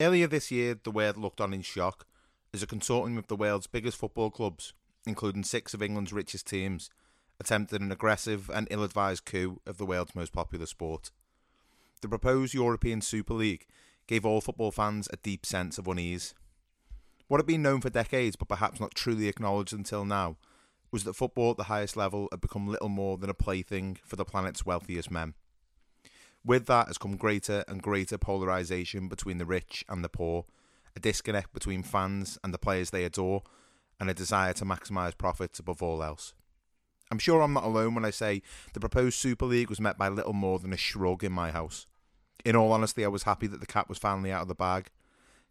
Earlier this year, the world looked on in shock as a consortium of the world's biggest football clubs, including six of England's richest teams, attempted an aggressive and ill advised coup of the world's most popular sport. The proposed European Super League gave all football fans a deep sense of unease. What had been known for decades, but perhaps not truly acknowledged until now, was that football at the highest level had become little more than a plaything for the planet's wealthiest men. With that has come greater and greater polarisation between the rich and the poor, a disconnect between fans and the players they adore, and a desire to maximise profits above all else. I'm sure I'm not alone when I say the proposed Super League was met by little more than a shrug in my house. In all honesty, I was happy that the cat was finally out of the bag.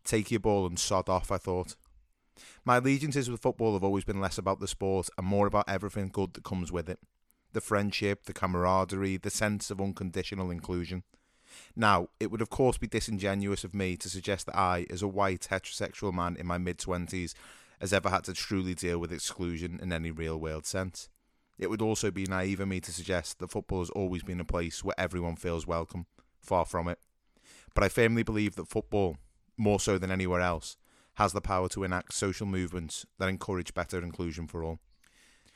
Take your ball and sod off, I thought. My allegiances with football have always been less about the sport and more about everything good that comes with it the friendship, the camaraderie, the sense of unconditional inclusion. Now, it would of course be disingenuous of me to suggest that I, as a white heterosexual man in my mid 20s, has ever had to truly deal with exclusion in any real world sense. It would also be naive of me to suggest that football has always been a place where everyone feels welcome. Far from it. But I firmly believe that football, more so than anywhere else, has the power to enact social movements that encourage better inclusion for all.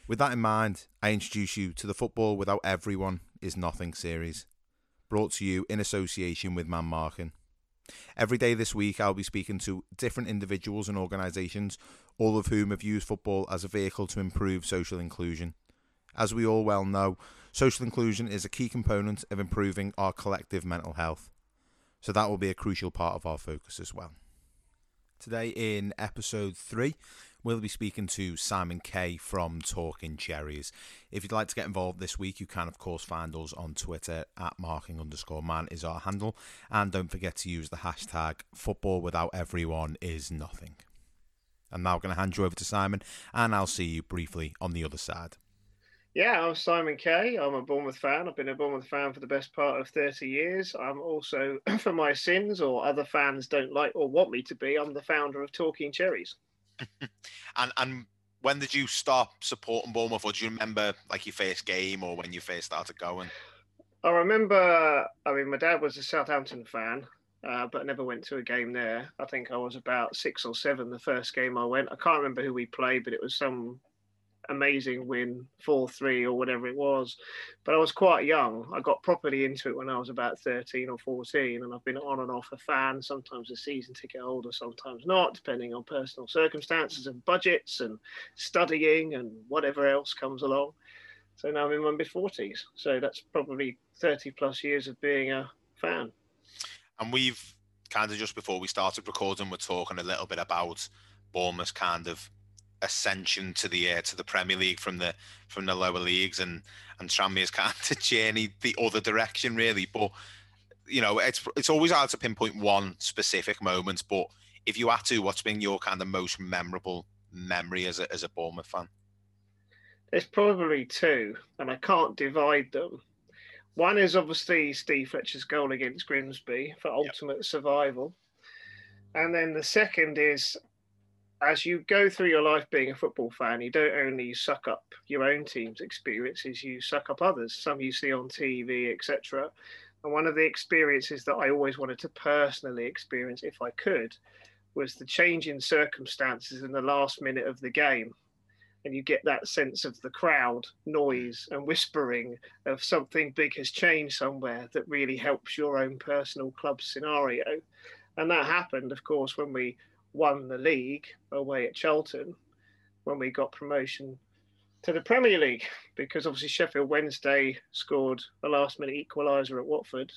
With that in mind, I introduce you to the Football Without Everyone is Nothing series, brought to you in association with Man Marking. Every day this week, I'll be speaking to different individuals and organisations, all of whom have used football as a vehicle to improve social inclusion. As we all well know, social inclusion is a key component of improving our collective mental health. So that will be a crucial part of our focus as well. Today, in episode three, we'll be speaking to Simon Kay from Talking Cherries. If you'd like to get involved this week, you can, of course, find us on Twitter at marking underscore man is our handle. And don't forget to use the hashtag football without everyone is nothing. I'm now going to hand you over to Simon, and I'll see you briefly on the other side. Yeah, I'm Simon Kay. I'm a Bournemouth fan. I've been a Bournemouth fan for the best part of 30 years. I'm also, for my sins or other fans don't like or want me to be, I'm the founder of Talking Cherries. and and when did you stop supporting Bournemouth, or do you remember like your first game or when you first started going? I remember. I mean, my dad was a Southampton fan, uh, but never went to a game there. I think I was about six or seven the first game I went. I can't remember who we played, but it was some amazing win, 4 3 or whatever it was. But I was quite young. I got properly into it when I was about 13 or 14, and I've been on and off a fan, sometimes a season ticket holder, sometimes not, depending on personal circumstances and budgets and studying and whatever else comes along. So now I'm in my mid 40s. So that's probably 30 plus years of being a fan. And we've kind of just before we started recording, we're talking a little bit about Bournemouth's kind of ascension to the uh, to the Premier League from the from the lower leagues, and and Tranmere's kind of journey the other direction really. But you know, it's it's always hard to pinpoint one specific moment. But if you had to, what's been your kind of most memorable memory as a as a Bournemouth fan? There's probably two, and I can't divide them. One is obviously Steve Fletcher's goal against Grimsby for ultimate yep. survival. And then the second is as you go through your life being a football fan, you don't only suck up your own team's experiences, you suck up others, some you see on TV, etc. And one of the experiences that I always wanted to personally experience, if I could, was the change in circumstances in the last minute of the game. And you get that sense of the crowd noise and whispering of something big has changed somewhere that really helps your own personal club scenario. And that happened, of course, when we won the league away at Charlton when we got promotion to the Premier League because obviously Sheffield Wednesday scored a last minute equaliser at Watford.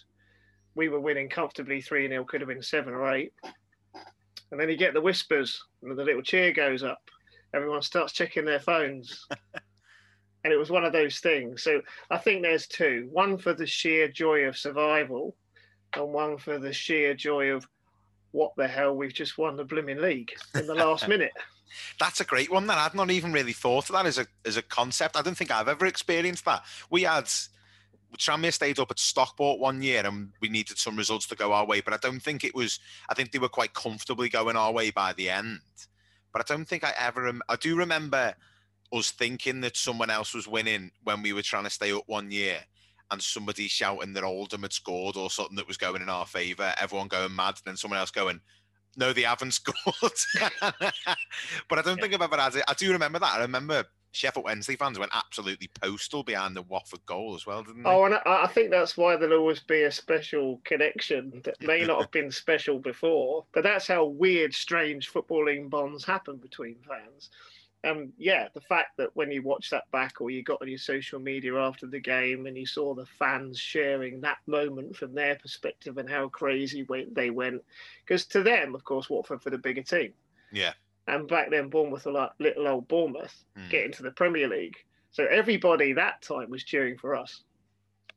We were winning comfortably 3 0, could have been 7 or 8. And then you get the whispers and the little cheer goes up. Everyone starts checking their phones. and it was one of those things. So I think there's two one for the sheer joy of survival, and one for the sheer joy of what the hell, we've just won the blooming league in the last minute. That's a great one. That I've not even really thought of that as a as a concept. I don't think I've ever experienced that. We had Tranmere stayed up at Stockport one year and we needed some results to go our way, but I don't think it was. I think they were quite comfortably going our way by the end. But I don't think I ever. I do remember us thinking that someone else was winning when we were trying to stay up one year, and somebody shouting that Oldham had scored or something that was going in our favour, everyone going mad, and then someone else going, No, they haven't scored. but I don't think I've ever had it. I do remember that. I remember Sheffield Wednesday fans went absolutely postal behind the Watford goal as well, didn't they? Oh, and I, I think that's why there'll always be a special connection that may not have been special before, but that's how weird, strange footballing bonds happen between fans. Um, yeah, the fact that when you watch that back or you got on your social media after the game and you saw the fans sharing that moment from their perspective and how crazy they went, because to them, of course, Watford for the bigger team. Yeah and back then Bournemouth were like little old Bournemouth mm. getting to the Premier League. So everybody that time was cheering for us.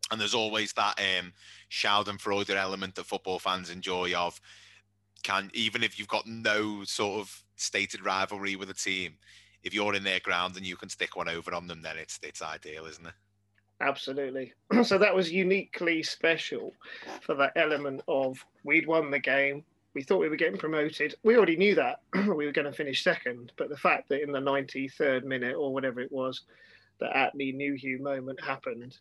And there's always that um, Schadenfreude element that football fans enjoy of can even if you've got no sort of stated rivalry with a team, if you're in their ground and you can stick one over on them, then it's it's ideal, isn't it? Absolutely. so that was uniquely special for that element of we'd won the game, we thought we were getting promoted. We already knew that we were going to finish second, but the fact that in the 93rd minute or whatever it was, that at the Atdhe Nuhiu moment happened,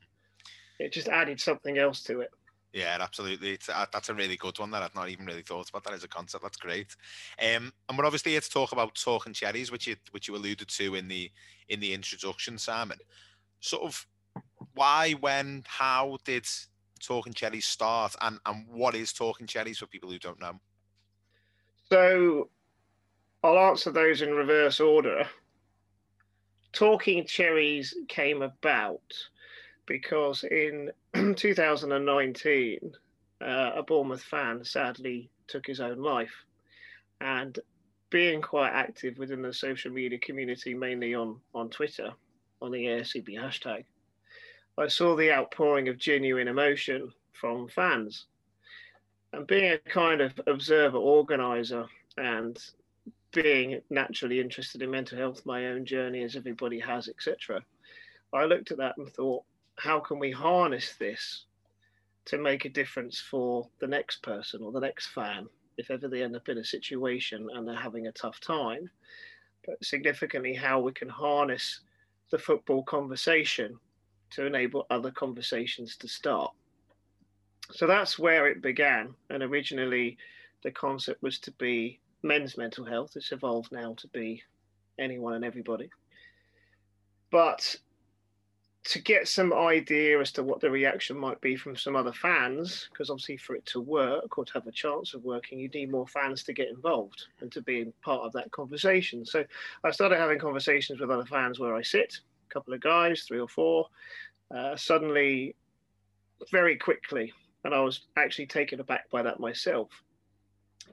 it just added something else to it. Yeah, absolutely. It's, uh, that's a really good one that I've not even really thought about that as a concept. That's great. Um, and we're obviously here to talk about talking cherries, which you which you alluded to in the in the introduction, Simon. Sort of why, when, how did talking cherries start, and and what is talking cherries for people who don't know? So I'll answer those in reverse order. Talking Cherries came about because in 2019, uh, a Bournemouth fan sadly took his own life. And being quite active within the social media community, mainly on, on Twitter, on the AFCB hashtag, I saw the outpouring of genuine emotion from fans and being a kind of observer organizer and being naturally interested in mental health my own journey as everybody has etc i looked at that and thought how can we harness this to make a difference for the next person or the next fan if ever they end up in a situation and they're having a tough time but significantly how we can harness the football conversation to enable other conversations to start so that's where it began. And originally, the concept was to be men's mental health. It's evolved now to be anyone and everybody. But to get some idea as to what the reaction might be from some other fans, because obviously for it to work or to have a chance of working, you need more fans to get involved and to be part of that conversation. So I started having conversations with other fans where I sit, a couple of guys, three or four. Uh, suddenly, very quickly, and I was actually taken aback by that myself.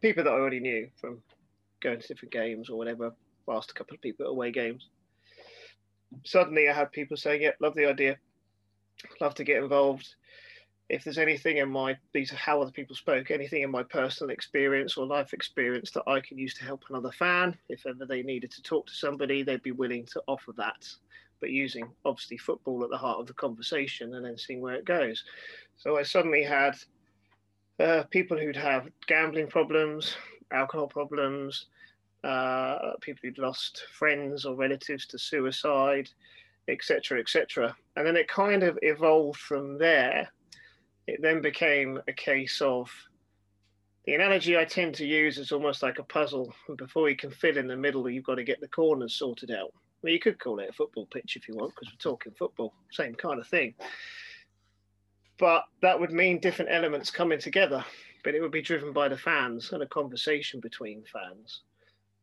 People that I already knew from going to different games or whatever, asked a couple of people at away games. Suddenly, I had people saying, "Yep, yeah, love the idea, love to get involved." If there's anything in my these are how other people spoke, anything in my personal experience or life experience that I can use to help another fan, if ever they needed to talk to somebody, they'd be willing to offer that but using obviously football at the heart of the conversation and then seeing where it goes. So I suddenly had uh, people who'd have gambling problems, alcohol problems, uh, people who'd lost friends or relatives to suicide, etc., etc. And then it kind of evolved from there. It then became a case of the analogy I tend to use is almost like a puzzle. And before you can fill in the middle, you've got to get the corners sorted out. Well, you could call it a football pitch if you want, because we're talking football, same kind of thing. But that would mean different elements coming together, but it would be driven by the fans and a conversation between fans.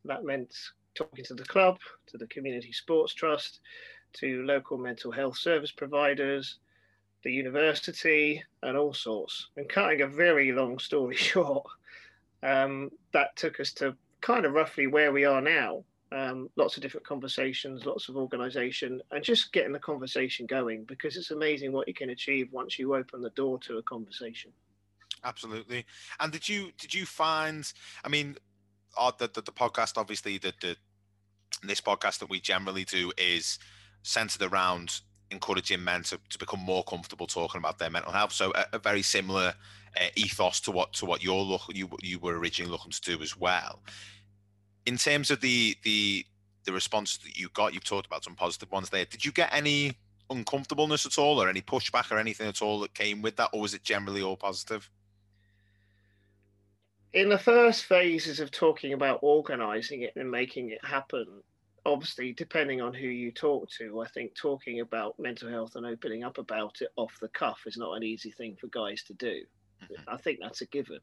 That meant talking to the club, to the Community Sports Trust, to local mental health service providers, the university, and all sorts. And cutting a very long story short, um, that took us to kind of roughly where we are now um, lots of different conversations, lots of organization, and just getting the conversation going because it's amazing what you can achieve once you open the door to a conversation. Absolutely. And did you did you find? I mean, the, the, the podcast obviously the, the this podcast that we generally do is centered around encouraging men to, to become more comfortable talking about their mental health. So a, a very similar uh, ethos to what to what you're look you you were originally looking to do as well in terms of the the the responses that you got, you've talked about some positive ones there. Did you get any uncomfortableness at all, or any pushback, or anything at all that came with that, or was it generally all positive? In the first phases of talking about organizing it and making it happen, obviously, depending on who you talk to, I think talking about mental health and opening up about it off the cuff is not an easy thing for guys to do. Mm-hmm. I think that's a given.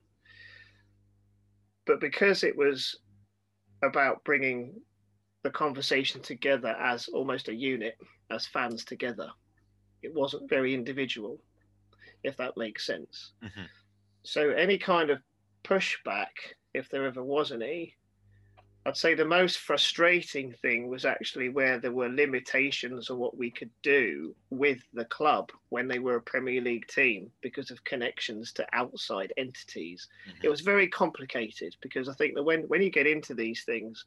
But because it was about bringing the conversation together as almost a unit, as fans together, it wasn't very individual, if that makes sense. Mm-hmm. So any kind of pushback, if there ever was any, I'd say the most frustrating thing was actually where there were limitations of what we could do with the club when they were a Premier League team because of connections to outside entities. Mm-hmm. It was very complicated because I think that when, when you get into these things,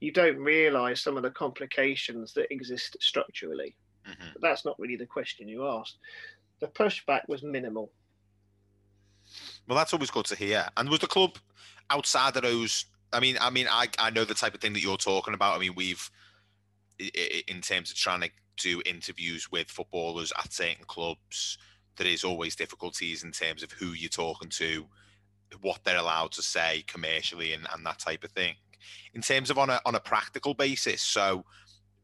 you don't realize some of the complications that exist structurally. Mm-hmm. But that's not really the question you asked. The pushback was minimal. Well, that's always good to hear. And was the club outside of those I mean, I mean, I I know the type of thing that you're talking about. I mean, we've in terms of trying to do interviews with footballers at certain clubs, there is always difficulties in terms of who you're talking to, what they're allowed to say commercially, and, and that type of thing. In terms of on a on a practical basis, so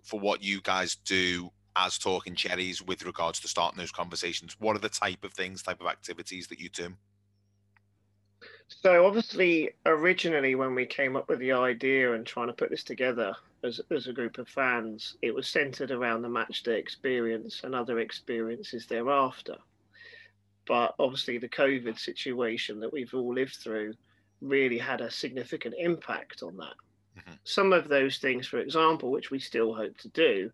for what you guys do as talking cherries with regards to starting those conversations, what are the type of things, type of activities that you do? So obviously, originally when we came up with the idea and trying to put this together as as a group of fans, it was centered around the match day experience and other experiences thereafter. But obviously, the COVID situation that we've all lived through really had a significant impact on that. Mm-hmm. Some of those things, for example, which we still hope to do,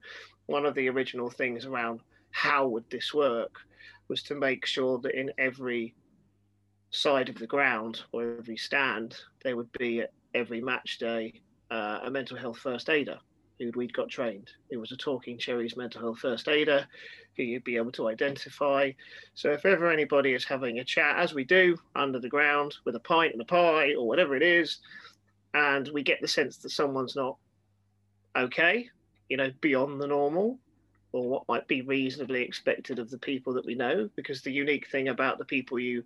one of the original things around how would this work was to make sure that in every side of the ground or every stand, there would be every match day uh, a mental health first aider who we'd got trained. It was a Talking Cherries mental health first aider who you'd be able to identify. So if ever anybody is having a chat, as we do under the ground with a pint and a pie or whatever it is, and we get the sense that someone's not okay, you know, beyond the normal, or what might be reasonably expected of the people that we know, because the unique thing about the people you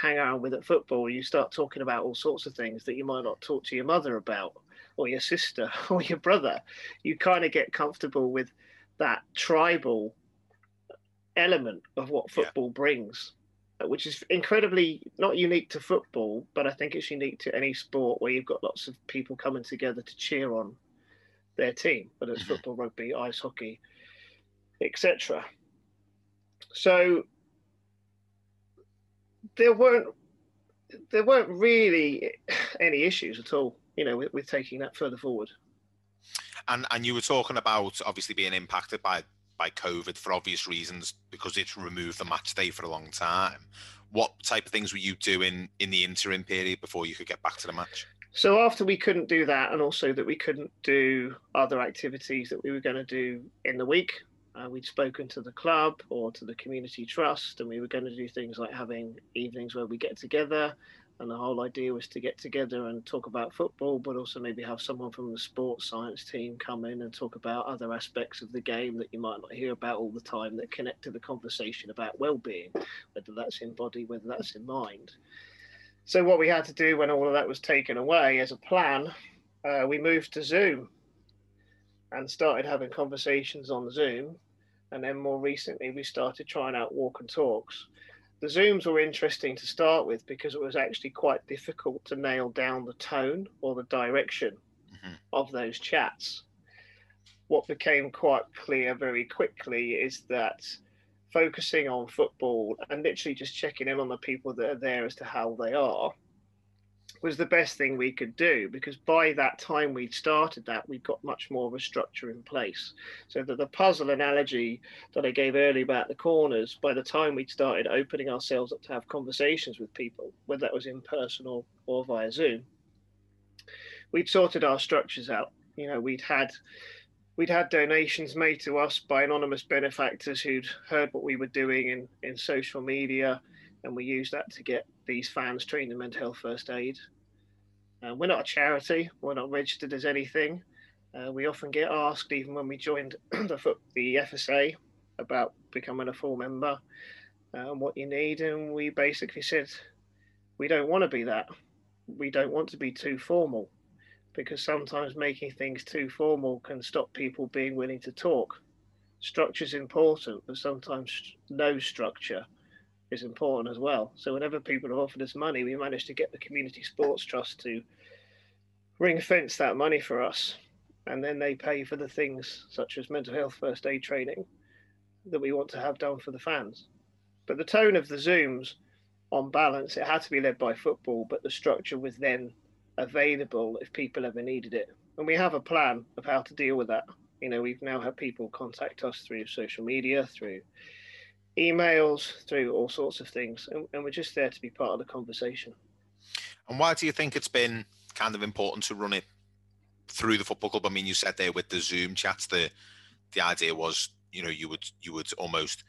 hang around with at football, you start talking about all sorts of things that you might not talk to your mother about, or your sister, or your brother. You kind of get comfortable with that tribal element of what football yeah. brings, which is incredibly not unique to football, but I think it's unique to any sport where you've got lots of people coming together to cheer on their team, whether it's mm-hmm. football, rugby, ice hockey, etc. So there weren't there weren't really any issues at all, you know, with, with taking that further forward. And and you were talking about obviously being impacted by by COVID for obvious reasons because it's removed the match day for a long time. What type of things were you doing in the interim period before you could get back to the match? So after we couldn't do that, and also that we couldn't do other activities that we were going to do in the week, uh, we'd spoken to the club or to the community trust, and we were going to do things like having evenings where we get together. And the whole idea was to get together and talk about football, but also maybe have someone from the sports science team come in and talk about other aspects of the game that you might not hear about all the time that connect to the conversation about well-being, whether that's in body, whether that's in mind. So what we had to do when all of that was taken away as a plan, uh, we moved to Zoom and started having conversations on Zoom and then more recently we started trying out walk and talks. The Zooms were interesting to start with because it was actually quite difficult to nail down the tone or the direction mm-hmm. of those chats. What became quite clear very quickly is that focusing on football and literally just checking in on the people that are there as to how they are was the best thing we could do because by that time we'd started that we'd got much more of a structure in place. So that the puzzle analogy that i gave earlier about the corners by the time we'd started opening ourselves up to have conversations with people whether that was in person or, or via zoom we'd sorted our structures out. You know we'd had we'd had donations made to us by anonymous benefactors who'd heard what we were doing in in social media and we use that to get these fans trained in mental health first aid. Uh, we're not a charity. We're not registered as anything. Uh, we often get asked, even when we joined the the FSA, about becoming a full member uh, and what you need, and we basically said we don't want to be that. we don't want to be too formal because sometimes making things too formal can stop people being willing to talk. Structure is important, but sometimes no structure is important as well. So whenever people have offered us money, we managed to get the Community Sports Trust to ring fence that money for us. And then they pay for the things such as mental health first aid training that we want to have done for the fans. But the tone of the Zooms, on balance, it had to be led by football, but the structure was then available if people ever needed it. And we have a plan of how to deal with that. You know, we've now had people contact us through social media, through emails, through all sorts of things, and, and we're just there to be part of the conversation. And why do you think it's been kind of important to run it through the football club? I mean, you said there with the Zoom chats, the the idea was, you know, you would you would almost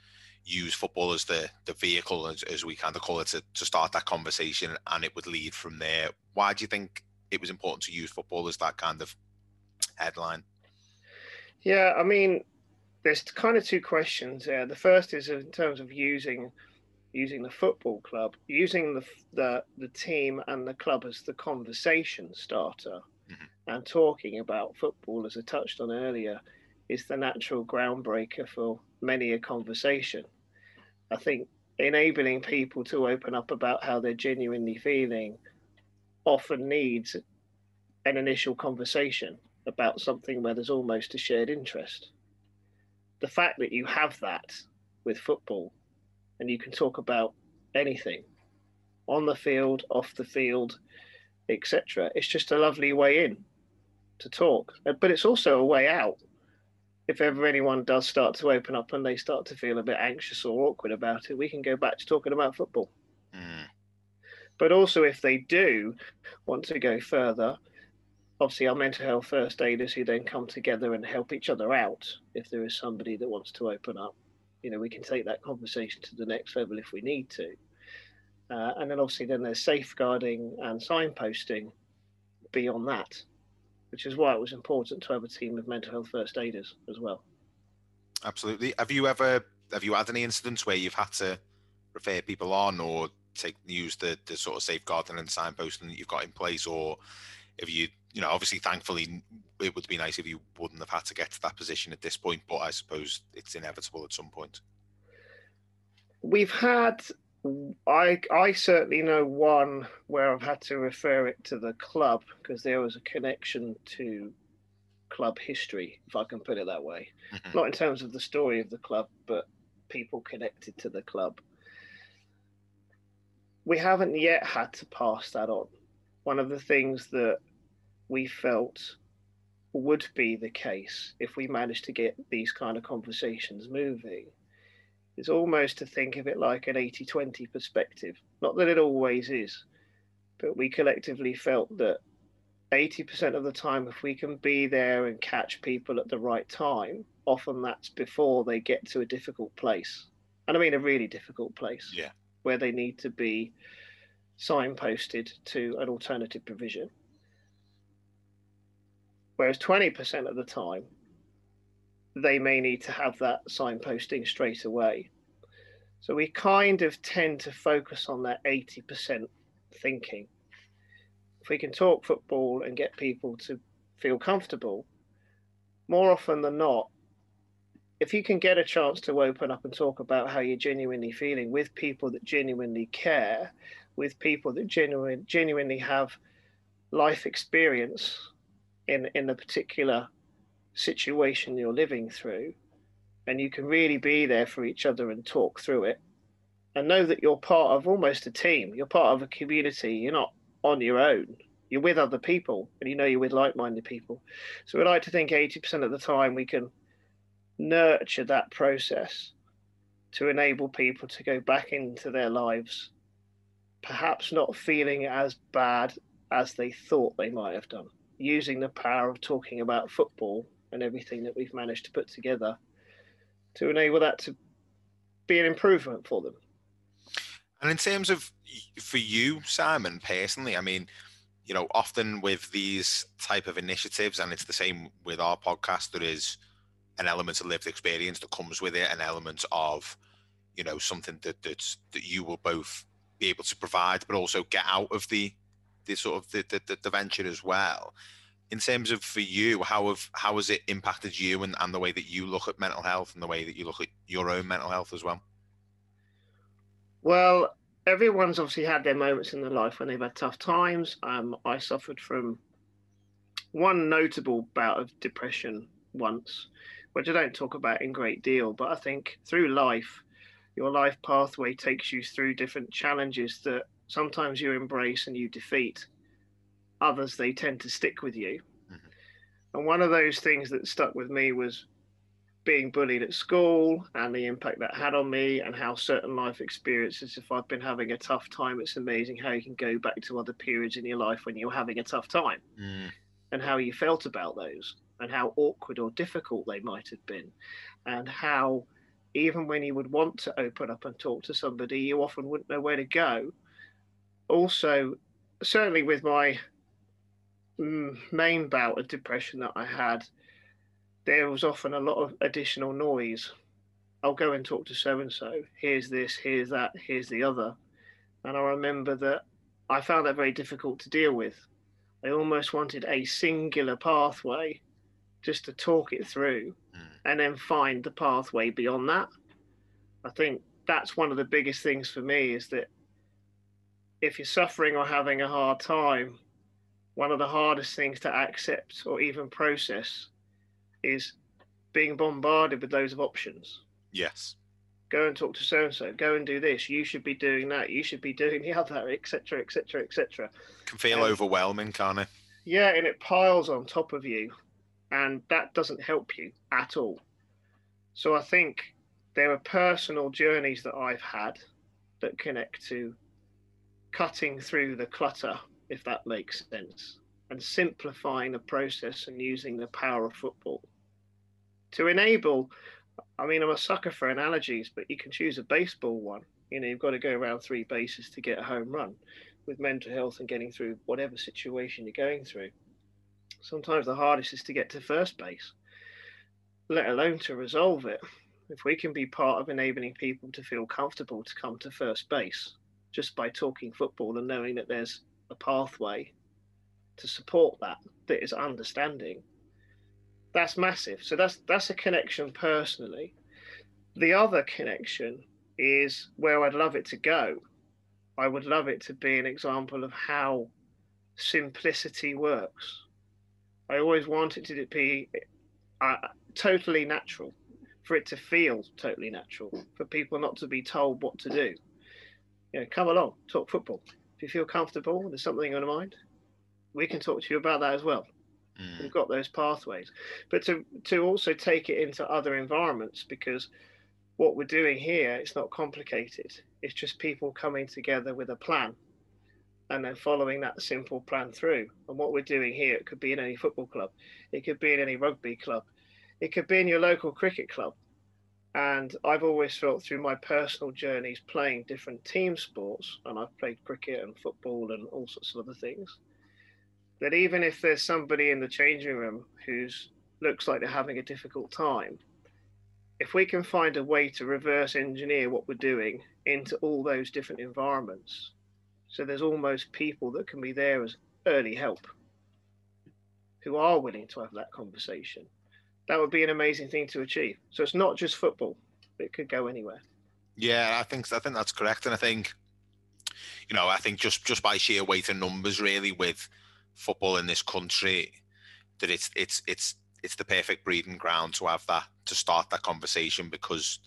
use football as the the vehicle, as, as we kind of call it, to, to start that conversation, and it would lead from there. Why do you think it was important to use football as that kind of headline? Yeah, I mean, there's kind of two questions there. The first is in terms of using using the football club, using the the, the team and the club as the conversation starter, mm-hmm. and talking about football, as I touched on earlier, is the natural groundbreaker for many a conversation. I think enabling people to open up about how they're genuinely feeling often needs an initial conversation about something where there's almost a shared interest the fact that you have that with football and you can talk about anything on the field, off the field, etc. It's just a lovely way in to talk, uh, but it's also a way out. If ever anyone does start to open up and they start to feel a bit anxious or awkward about it, we can go back to talking about football. Mm. But also, if they do want to go further, obviously our mental health first aiders who then come together and help each other out if there is somebody that wants to open up. You know we can take that conversation to the next level if we need to. Uh, and then obviously then there's safeguarding and signposting beyond that which is why it was important to have a team of mental health first aiders as well. Absolutely. Have you ever have you had any incidents where you've had to refer people on or take use the, the sort of safeguarding and signposting that you've got in place or if you you know, obviously, thankfully, it would be nice if you wouldn't have had to get to that position at this point, but I suppose it's inevitable at some point. We've had, I, I certainly know one where I've had to refer it to the club because there was a connection to club history, if I can put it that way. Mm-hmm. Not in terms of the story of the club, but people connected to the club. We haven't yet had to pass that on. One of the things that we felt would be the case if we managed to get these kind of conversations moving is almost to think of it like an 80 20 perspective. Not that it always is, but we collectively felt that 80% of the time, if we can be there and catch people at the right time, often that's before they get to a difficult place. And I mean a really difficult place. Yeah. Where they need to be signposted to an alternative provision. Whereas 20% of the time, they may need to have that signposting straight away. So we kind of tend to focus on that 80% thinking. If we can talk football and get people to feel comfortable, more often than not, if you can get a chance to open up and talk about how you're genuinely feeling with people that genuinely care, with people that genuine, genuinely have life experience in in the particular situation you're living through and you can really be there for each other and talk through it. And know that you're part of almost a team. You're part of a community. You're not on your own. You're with other people and you know you're with like-minded people. So we like to think 80% of the time we can nurture that process to enable people to go back into their lives perhaps not feeling as bad as they thought they might have done using the power of talking about football and everything that we've managed to put together to enable that to be an improvement for them. And in terms of for you, Simon, personally, I mean, you know, often with these type of initiatives, and it's the same with our podcast, there is an element of lived experience that comes with it, an element of, you know, something that that's, that you will both be able to provide, but also get out of the the sort of the, the, the venture as well. In terms of for you, how have how has it impacted you and, and the way that you look at mental health and the way that you look at your own mental health as well? Well, everyone's obviously had their moments in their life when they've had tough times. Um, I suffered from one notable bout of depression once, which I don't talk about in great deal, but I think through life, your life pathway takes you through different challenges that sometimes you embrace and you defeat. Others, they tend to stick with you. Mm-hmm. And one of those things that stuck with me was being bullied at school and the impact that had on me and how certain life experiences if i've been having a tough time it's amazing how you can go back to other periods in your life when you're having a tough time mm. and how you felt about those and how awkward or difficult they might have been and how even when you would want to open up and talk to somebody you often wouldn't know where to go also certainly with my mm, main bout of depression that i had there was often a lot of additional noise. I'll go and talk to so and so. Here's this, here's that, here's the other. And I remember that I found that very difficult to deal with. I almost wanted a singular pathway just to talk it through mm. and then find the pathway beyond that. I think that's one of the biggest things for me is that if you're suffering or having a hard time, one of the hardest things to accept or even process is being bombarded with those of options. Yes. Go and talk to so and so. Go and do this. You should be doing that. You should be doing the other, etc., etc., etc. Can feel overwhelming, can't it? Yeah, and it piles on top of you, and that doesn't help you at all. So I think there are personal journeys that I've had that connect to cutting through the clutter, if that makes sense, and simplifying the process and using the power of football to enable. I mean, I'm a sucker for analogies, but you can choose a baseball one. You know, you've got to go around three bases to get a home run with mental health and getting through whatever situation you're going through. Sometimes the hardest is to get to first base, let alone to resolve it. If we can be part of enabling people to feel comfortable to come to first base just by talking football and knowing that there's a pathway to support that that is understanding. That's massive. So that's that's a connection personally. The other connection is where i'd love it to go. I would love it to be an example of how simplicity works. I always want it to be uh, totally natural for it to feel totally natural for people not to be told what to do you know come along talk football if you feel comfortable there's something on your mind we can talk to you about that as well. Mm. We've got those pathways, but to to also take it into other environments because what we're doing here it's not complicated. It's just people coming together with a plan and then following that simple plan through. And what we're doing here, it could be in any football club, it could be in any rugby club, it could be in your local cricket club. And I've always felt through my personal journeys playing different team sports, and I've played cricket and football and all sorts of other things, that even if there's somebody in the changing room who's looks like they're having a difficult time, if we can find a way to reverse engineer what we're doing into all those different environments, so there's almost people that can be there as early help who are willing to have that conversation. That would be an amazing thing to achieve. So it's not just football; it could go anywhere. Yeah, I think I think that's correct, and I think, you know, I think just just by sheer weight of numbers, really, with football in this country that it's it's it's it's the perfect breeding ground to have that to start that conversation because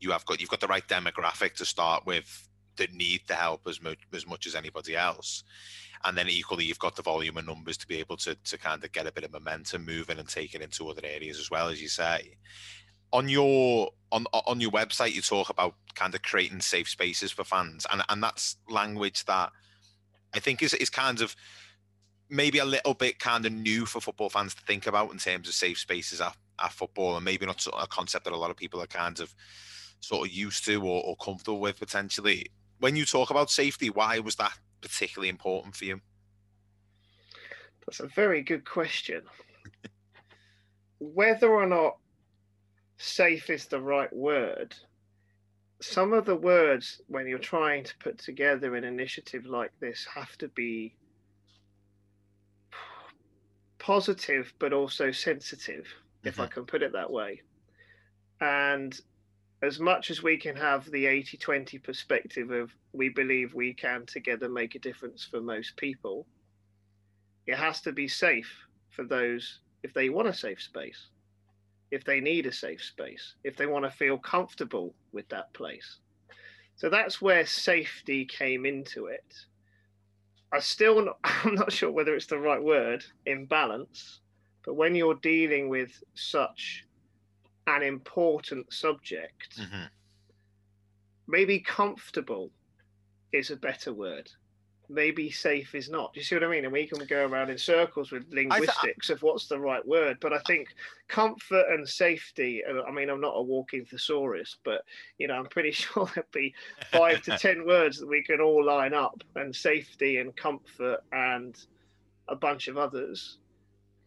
you have got you've got the right demographic to start with that need the help as much as much as anybody else and then equally you've got the volume and numbers to be able to to kind of get a bit of momentum moving and take it into other areas as well as you say on your on on your website you talk about kind of creating safe spaces for fans and and that's language that i think is is kind of maybe a little bit kind of new for football fans to think about in terms of safe spaces at, at football, and maybe not a concept that a lot of people are kind of sort of used to or, or comfortable with potentially. When you talk about safety, why was that particularly important for you? That's a very good question. Whether or not safe is the right word, some of the words when you're trying to put together an initiative like this have to be positive but also sensitive, if I mm-hmm. can put it that way. And as much as we can have the 80 20 perspective of we believe we can together make a difference for most people, it has to be safe for those if they want a safe space, if they need a safe space, if they want to feel comfortable with that place. So that's where safety came into it. I still, not, I'm not sure whether it's the right word, imbalance, but when you're dealing with such an important subject, Mm-hmm. maybe comfortable is a better word. Maybe safe is not. Do you see what I mean? And we can go around in circles with linguistics of what's the right word. But I think comfort and safety. I mean, I'm not a walking thesaurus, but you know, I'm pretty sure there'd be five to ten words that we can all line up. And safety and comfort and a bunch of others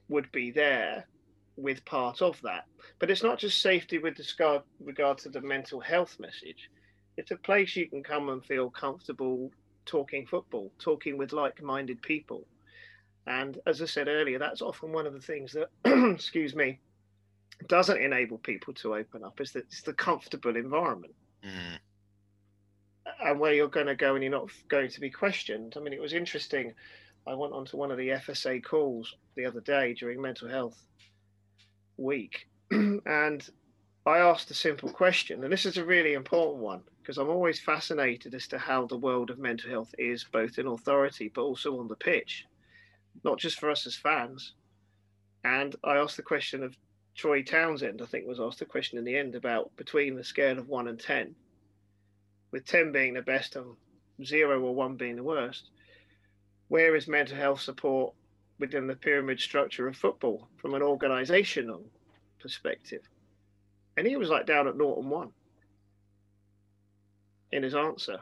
would be there with part of that. But it's not just safety with regard regard to the mental health message. It's a place you can come and feel comfortable talking football, talking with like-minded people. And as I said earlier, that's often one of the things that, excuse me, doesn't enable people to open up. Is that it's the comfortable environment Mm. and where you're going to go and you're not going to be questioned. I mean, it was interesting. I went onto one of the FSA calls the other day during Mental Health Week, and I asked a simple question, and this is a really important one because I'm always fascinated as to how the world of mental health is, both in authority but also on the pitch, not just for us as fans. And I asked the question of Troy Townsend, I think was asked the question in the end about between the scale of one and 10 with 10 being the best and zero or one being the worst, where is mental health support within the pyramid structure of football from an organizational perspective? And he was like down at Norton one in his answer.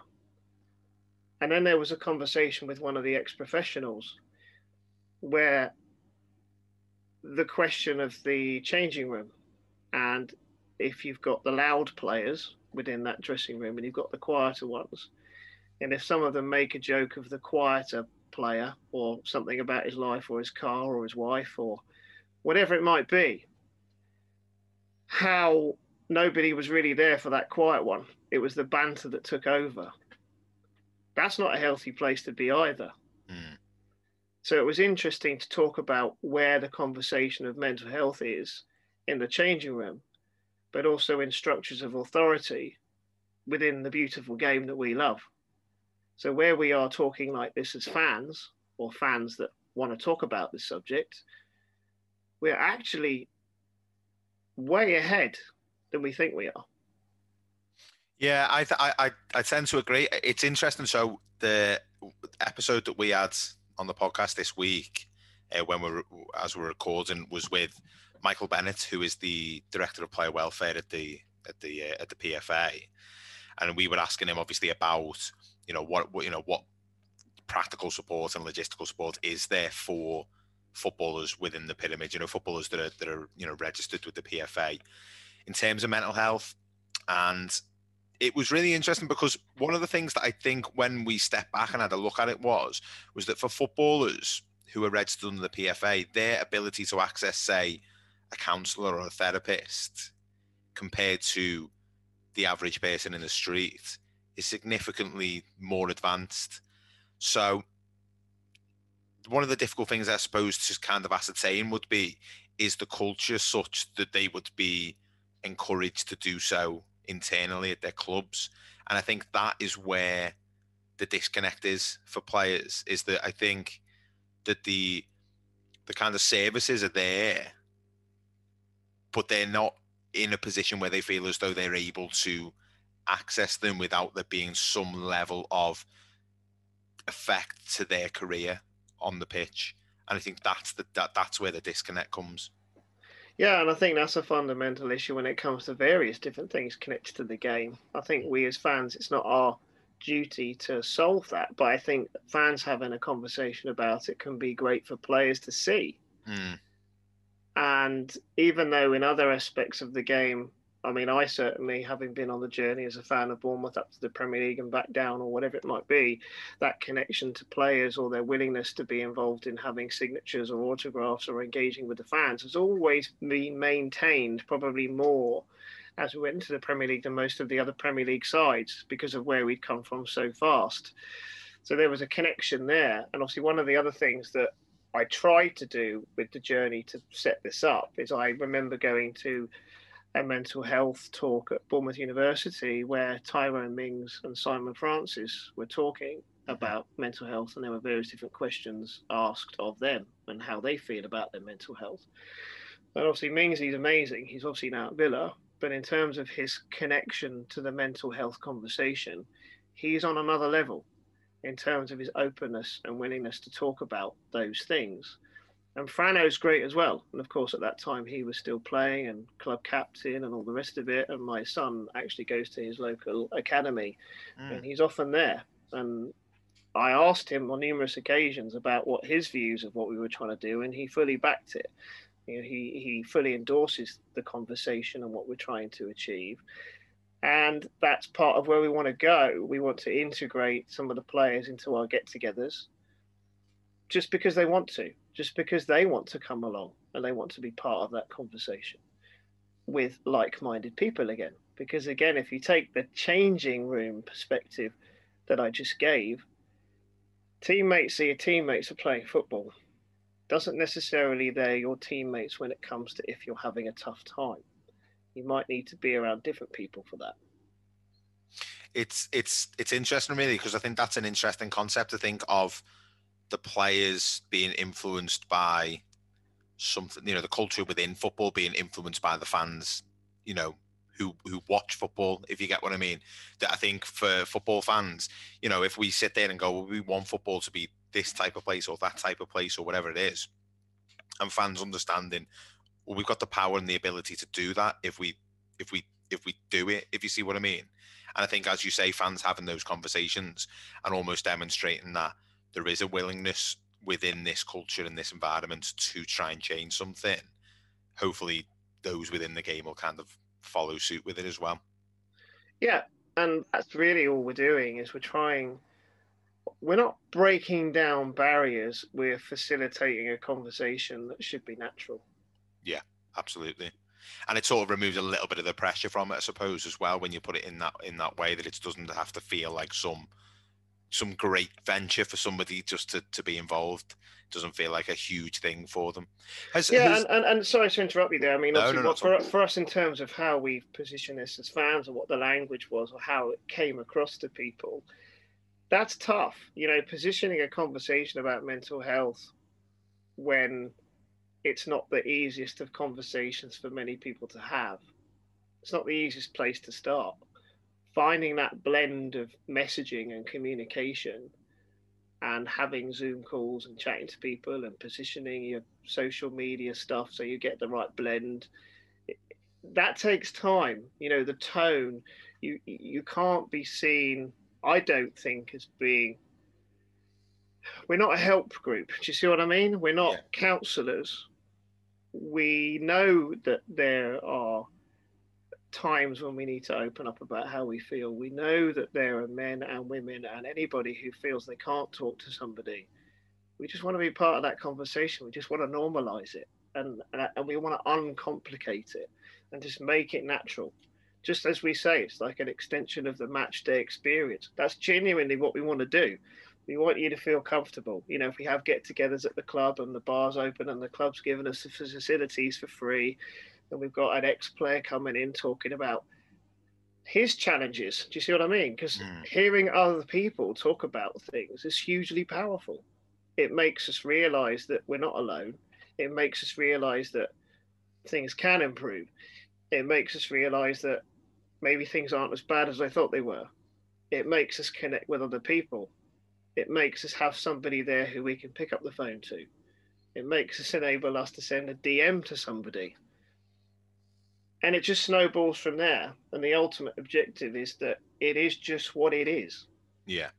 And then there was a conversation with one of the ex professionals where the question of the changing room and if you've got the loud players within that dressing room and you've got the quieter ones. And if some of them make a joke of the quieter player or something about his life or his car or his wife or whatever it might be, how nobody was really there for that quiet one. It was the banter that took over. That's not a healthy place to be either. Mm. So it was interesting to talk about where the conversation of mental health is in the changing room, but also in structures of authority within the beautiful game that we love. So where we are talking like this as fans or fans that want to talk about this subject, we're actually way ahead than we think we are. Yeah, I, th- I I I tend to agree. It's interesting. So the episode that we had on the podcast this week, uh, when we're as we're recording, was with Michael Bennett, who is the director of player welfare at the at the uh, at the PFA, and we were asking him obviously about you know what, what you know what practical support and logistical support is there for footballers within the pyramid. You know, footballers that are that are you know registered with the PFA in terms of mental health, and it was really interesting because one of the things that I think when we stepped back and had a look at it was was that for footballers who are registered under the PFA, their ability to access, say, a counsellor or a therapist compared to the average person in the street is significantly more advanced. So one of the difficult things I suppose to kind of ascertain would be is the culture such that they would be encouraged to do so internally at their clubs. And I think that is where the disconnect is for players, is that I think that the the kind of services are there, but they're not in a position where they feel as though they're able to access them without there being some level of effect to their career on the pitch. And I think that's the that, that's where the disconnect comes. Yeah, and I think that's a fundamental issue when it comes to various different things connected to the game. I think we as fans, it's not our duty to solve that, but I think fans having a conversation about it can be great for players to see. Mm. And even though in other aspects of the game, I mean, I certainly, having been on the journey as a fan of Bournemouth up to the Premier League and back down, or whatever it might be, that connection to players or their willingness to be involved in having signatures or autographs or engaging with the fans has always been maintained, probably more as we went into the Premier League than most of the other Premier League sides because of where we'd come from so fast. So there was a connection there. And obviously, one of the other things that I tried to do with the journey to set this up is I remember going to a mental health talk at Bournemouth University where Tyrone Mings and Simon Francis were talking about mental health, and there were various different questions asked of them and how they feel about their mental health. And obviously, Mings, he's amazing. He's obviously now at Villa, but in terms of his connection to the mental health conversation, he's on another level in terms of his openness and willingness to talk about those things. And Frano's great as well. And of course, at that time, he was still playing and club captain and all the rest of it. And my son actually goes to his local academy mm. and he's often there. And I asked him on numerous occasions about what his views of what we were trying to do, and he fully backed it. You know, he, he fully endorses the conversation and what we're trying to achieve. And that's part of where we want to go. We want to integrate some of the players into our get togethers just because they want to, just because they want to come along and they want to be part of that conversation with like minded people again. Because again, if you take the changing room perspective that I just gave, teammates are your teammates are playing football. Doesn't necessarily they're your teammates when it comes to if you're having a tough time you might need to be around different people for that it's it's it's interesting really because I think that's an interesting concept to think of the players being influenced by something you know the culture within football being influenced by the fans you know who who watch football if you get what I mean. That I think for football fans you know if we sit there and go well, we want football to be this type of place or that type of place or whatever it is and fans understanding well, we've got the power and the ability to do that if we if we if we do it if you see what i mean. And i think as you say fans having those conversations and almost demonstrating that there is a willingness within this culture and this environment to try and change something. Hopefully those within the game will kind of follow suit with it as well. Yeah and that's really all we're doing is we're trying we're not breaking down barriers we're facilitating a conversation that should be natural. Yeah, absolutely. And it sort of removes a little bit of the pressure from it, I suppose, as well, when you put it in that in that way that it doesn't have to feel like some some great venture for somebody just to, to be involved. It doesn't feel like a huge thing for them. Has, yeah, has... And, and, and, sorry to interrupt you there. I mean, no, no, no, for, for us in terms of how we position this as fans or what the language was or how it came across to people, that's tough. You know, positioning a conversation about mental health when it's not the easiest of conversations for many people to have. It's not the easiest place to start. Finding that blend of messaging and communication and having Zoom calls and chatting to people and positioning your social media stuff so you get the right blend. That takes time. You know, the tone, you you can't be seen, I don't think, as being we're not a help group. Do you see what I mean? We're not yeah. counselors we know that there are times when we need to open up about how we feel. We know that there are men and women and anybody who feels they can't talk to somebody. We just want to be part of that conversation. We just want to normalize it and, and we want to uncomplicate it and just make it natural. Just as we say, it's like an extension of the match day experience. That's genuinely what we want to do we want you to feel comfortable. You know, if we have get-togethers at the club and the bar's open and the club's giving us the facilities for free, and we've got an ex-player coming in talking about his challenges. Do you see what I mean? Because mm. hearing other people talk about things is hugely powerful. It makes us realize that we're not alone. It makes us realize that things can improve. It makes us realize that maybe things aren't as bad as I thought they were. It makes us connect with other people it makes us have somebody there who we can pick up the phone to. It makes us enable us to send a DM to somebody. And it just snowballs from there. And the ultimate objective is that it is just what it is. Yeah,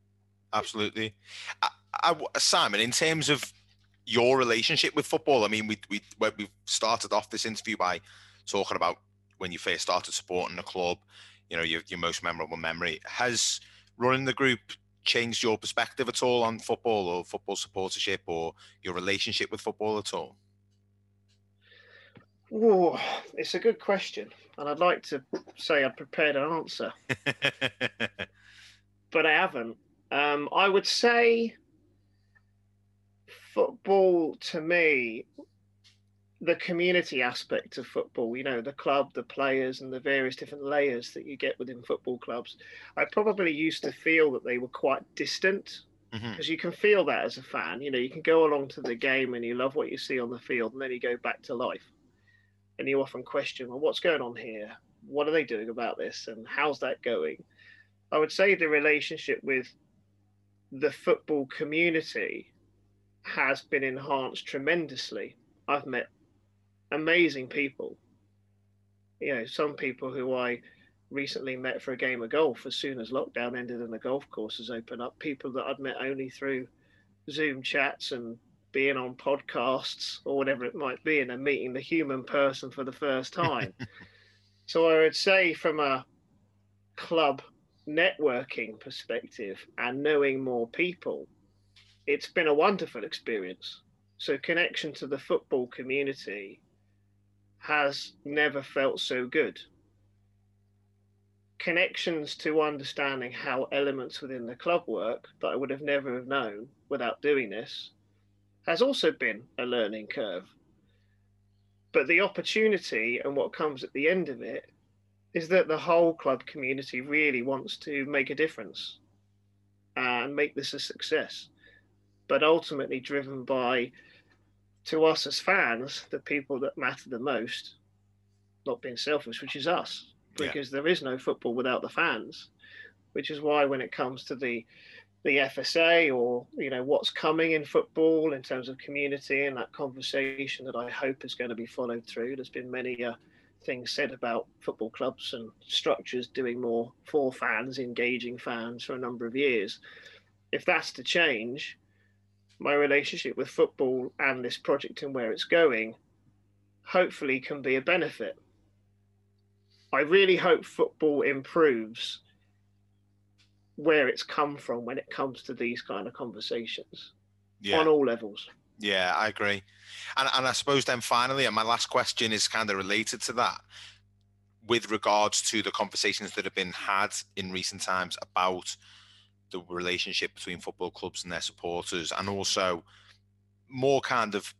absolutely. I, I, Simon, in terms of your relationship with football, I mean, we we we started off this interview by talking about when you first started supporting the club, you know, your, your most memorable memory. Has running the group changed your perspective at all on football or football supportership or your relationship with football at all? Oh, it's a good question, and I'd like to say I prepared an answer, but I haven't. Um, I would say football to me the community aspect of football, you know, the club, the players, and the various different layers that you get within football clubs. I probably used to feel that they were quite distant because mm-hmm. you can feel that as a fan. You know, you can go along to the game and you love what you see on the field, and then you go back to life and you often question, well, what's going on here? What are they doing about this? And how's that going? I would say the relationship with the football community has been enhanced tremendously. I've met amazing people. You know, some people who I recently met for a game of golf as soon as lockdown ended and the golf courses opened up, people that I'd met only through Zoom chats and being on podcasts or whatever it might be, and then meeting the human person for the first time. so I would say, from a club networking perspective and knowing more people, it's been a wonderful experience. So, connection to the football community has never felt so good. Connections to understanding how elements within the club work that I would have never have known without doing this has also been a learning curve. But the opportunity and what comes at the end of it is that the whole club community really wants to make a difference and make this a success, but ultimately driven by to us as fans, the people that matter the most, not being selfish, which is us, because yeah. there is no football without the fans, which is why when it comes to the the FSA or you know what's coming in football in terms of community and that conversation that I hope is going to be followed through. There's been many uh, things said about football clubs and structures doing more for fans, engaging fans for a number of years. If that's to change, my relationship with football and this project and where it's going hopefully can be a benefit. I really hope football improves where it's come from when it comes to these kind of conversations yeah. on all levels. Yeah, I agree. And, and I suppose then finally, and my last question is kind of related to that with regards to the conversations that have been had in recent times about the relationship between football clubs and their supporters, and also more kind of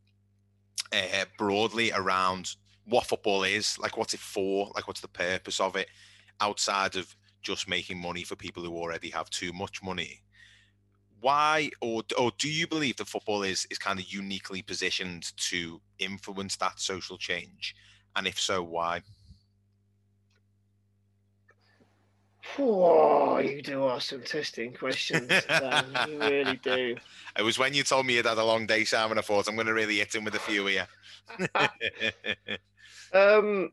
uh, broadly around what football is, like what's it for, like what's the purpose of it, outside of just making money for people who already have too much money. Why, or or do you believe that football is is kind of uniquely positioned to influence that social change, and if so, why? Oh, you do ask some testing questions. you really do. It was when you told me you'd had a long day, Simon. I thought I'm going to really hit him with a few here. um,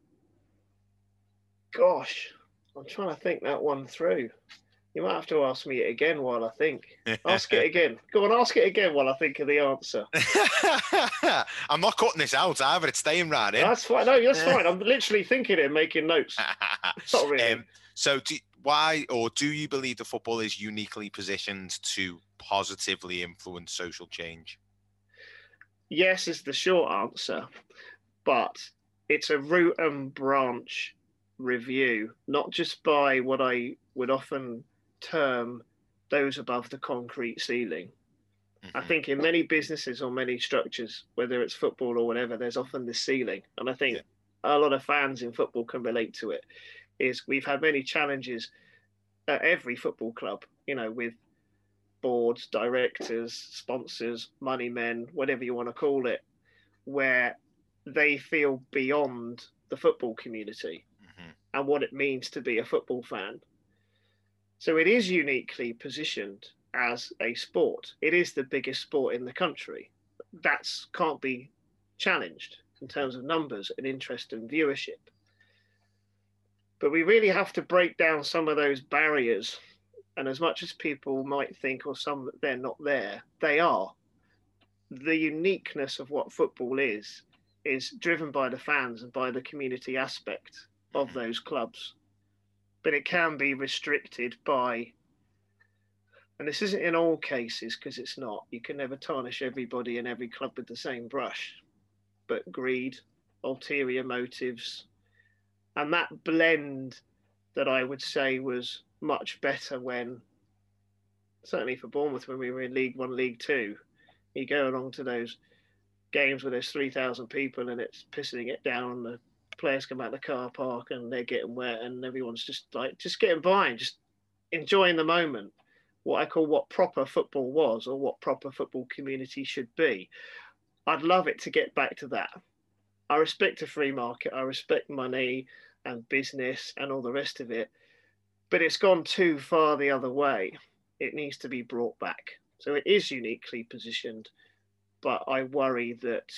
gosh, I'm trying to think that one through. You might have to ask me it again while I think. Ask it again. Go on, ask it again while I think of the answer. I'm not cutting this out either. It's staying right in. That's fine. No, that's fine. I'm literally thinking it, making notes. not really. Um, so, do, why or do you believe the football is uniquely positioned to positively influence social change? Yes, is the short answer, but it's a root and branch review, not just by what I would often term those above the concrete ceiling. Mm-hmm. I think in many businesses or many structures, whether it's football or whatever, there's often the ceiling. And I think yeah. a lot of fans in football can relate to it is we've had many challenges at every football club, you know, with boards, directors, sponsors, money men, whatever you want to call it, where they feel beyond the football community. And what it means to be a football fan. So it is uniquely positioned as a sport. It is the biggest sport in the country. That's can't be challenged in terms of numbers and interest and viewership. But we really have to break down some of those barriers. And as much as people might think, or some that they're not there, they are. The uniqueness of what football is, is driven by the fans and by the community aspect. Of those clubs, but it can be restricted by. And this isn't in all cases because it's not. You can never tarnish everybody in every club with the same brush, but greed, ulterior motives, and that blend that I would say was much better when, certainly for Bournemouth, when we were in League One, League Two, you go along to those games where there's 3,000 people and it's pissing it down. The players come out of the car park and they're getting wet and everyone's just like, just getting by and just enjoying the moment. What I call what proper football was or what proper football community should be. I'd love it to get back to that. I respect a free market, I respect money and business and all the rest of it, but it's gone too far the other way. It needs to be brought back. So it is uniquely positioned but I worry that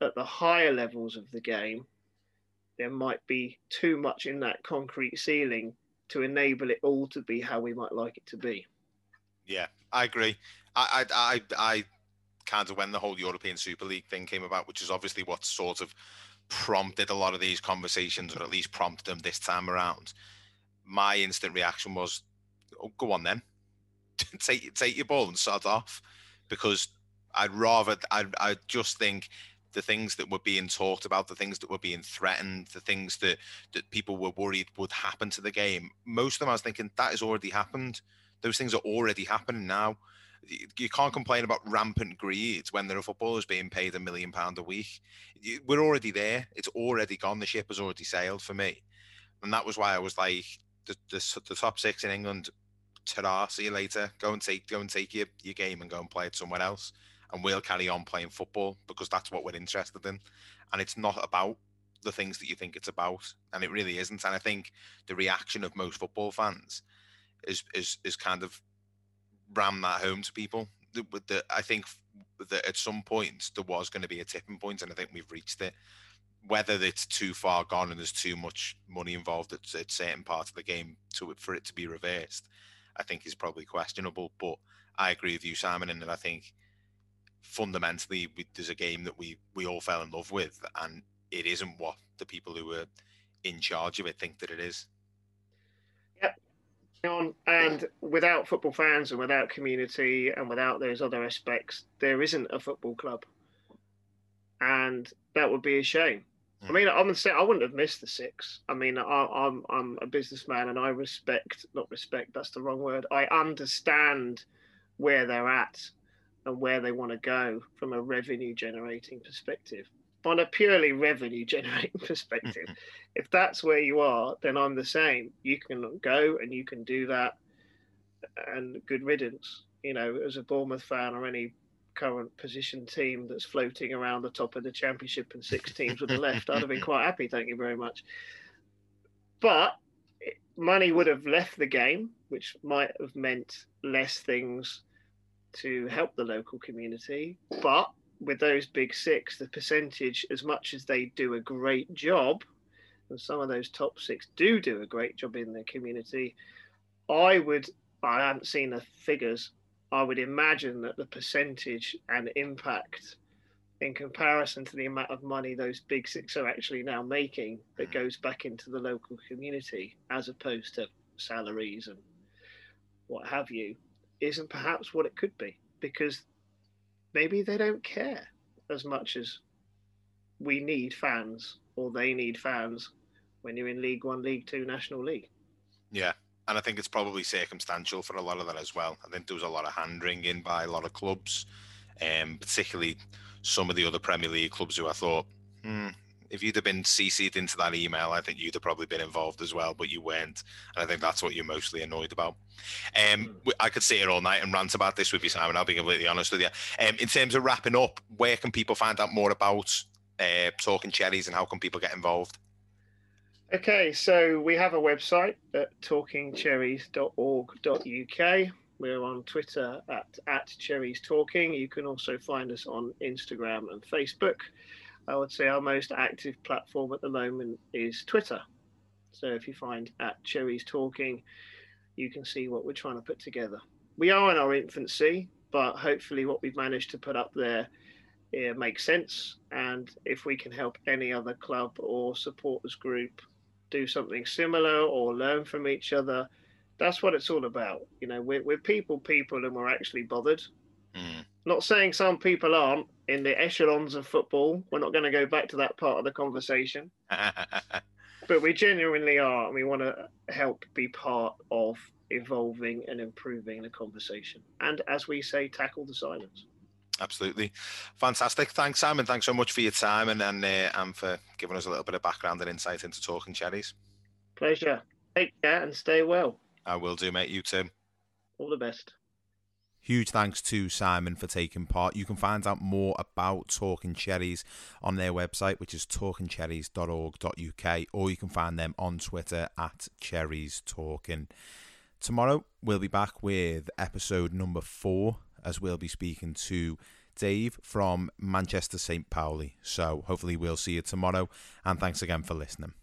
at the higher levels of the game, there might be too much in that concrete ceiling to enable it all to be how we might like it to be. Yeah, I agree. I, I, I, I kind of when the whole European Super League thing came about, which is obviously what sort of prompted a lot of these conversations, or at least prompted them this time around. My instant reaction was, oh, "Go on then, take take your ball and start off," because I'd rather I I just think the things that were being talked about, the things that were being threatened, the things that that people were worried would happen to the game. Most of them, I was thinking that has already happened. Those things are already happening now. You can't complain about rampant greed when there are footballers being paid a million pound a week. We're already there. It's already gone. The ship has already sailed for me, and that was why I was like, the, the, the top six in England. Ta-da! See you later. Go and take go and take your, your game and go and play it somewhere else and we'll carry on playing football because that's what we're interested in. And it's not about the things that you think it's about, and it really isn't. And I think the reaction of most football fans is is is kind of ram that home to people. The, the, I think that at some point there was going to be a tipping point, and I think we've reached it. Whether it's too far gone and there's too much money involved at, at certain parts of the game to for it to be reversed, I think is probably questionable. But I agree with you, Simon, and I think fundamentally we, there's a game that we we all fell in love with, and it isn't what the people who were in charge of it think that it is. Yep. And without football fans and without community and without those other aspects, there isn't a football club. And that would be a shame. I hmm. mean, I'm gonna say I wouldn't have missed the six. I mean, I, I'm I'm a businessman and I respect, not respect, that's the wrong word. I understand where they're at and where they want to go from a revenue generating perspective. On a purely revenue generating perspective, if that's where you are, then I'm the same. You can go and you can do that, and good riddance. You know, as a Bournemouth fan or any current position team that's floating around the top of the championship and six teams with the left, I'd have been quite happy. Thank you very much. But money would have left the game, which might have meant less things to help the local community. But with those big six, the percentage, as much as they do a great job, and some of those top six do do a great job in the community, I would, I haven't seen the figures, I would imagine that the percentage and impact in comparison to the amount of money those big six are actually now making that mm. goes back into the local community as opposed to salaries and what have you isn't perhaps what it could be because maybe they don't care as much as we need fans or they need fans when you're in League One, League Two, National League. Yeah. And I think it's probably circumstantial for a lot of that as well. I think there was a lot of hand wringing by a lot of clubs, um, particularly some of the other Premier League clubs who I thought, hmm, if you'd have been CC'd into that email, I think you'd have probably been involved as well, but you weren't. And I think that's what you're mostly annoyed about. Um, hmm. I could sit here all night and rant about this with you, Simon. I'll be completely honest with you. Um, in terms of wrapping up, where can people find out more about uh, Talking Cherries and how can people get involved? Okay, so we have a website at talkingcherries.org.uk. We're on Twitter at, at Cherries Talking. You can also find us on Instagram and Facebook. I would say our most active platform at the moment is Twitter. So if you find at Cherries Talking, you can see what we're trying to put together. We are in our infancy, but hopefully what we've managed to put up there makes sense. And if we can help any other club or supporters group do something similar or learn from each other. That's what it's all about. You know, we're, we're people, people, and we're actually bothered. Mm. Not saying some people aren't in the echelons of football. We're not going to go back to that part of the conversation. but we genuinely are, and we want to help be part of evolving and improving the conversation. And as we say, tackle the silence. Absolutely, fantastic. Thanks, Simon. Thanks so much for your time and and, uh, and for giving us a little bit of background and insight into talking cherries. Pleasure. Take care and stay well. I will do, mate. You too. All the best. Huge thanks to Simon for taking part. You can find out more about Talking Cherries on their website, which is talkingcherries.org.uk, or you can find them on Twitter at Cherries Talking. Tomorrow, we'll be back with episode number four, as we'll be speaking to Dave from Manchester St. Pauli. So, hopefully, we'll see you tomorrow, and thanks again for listening.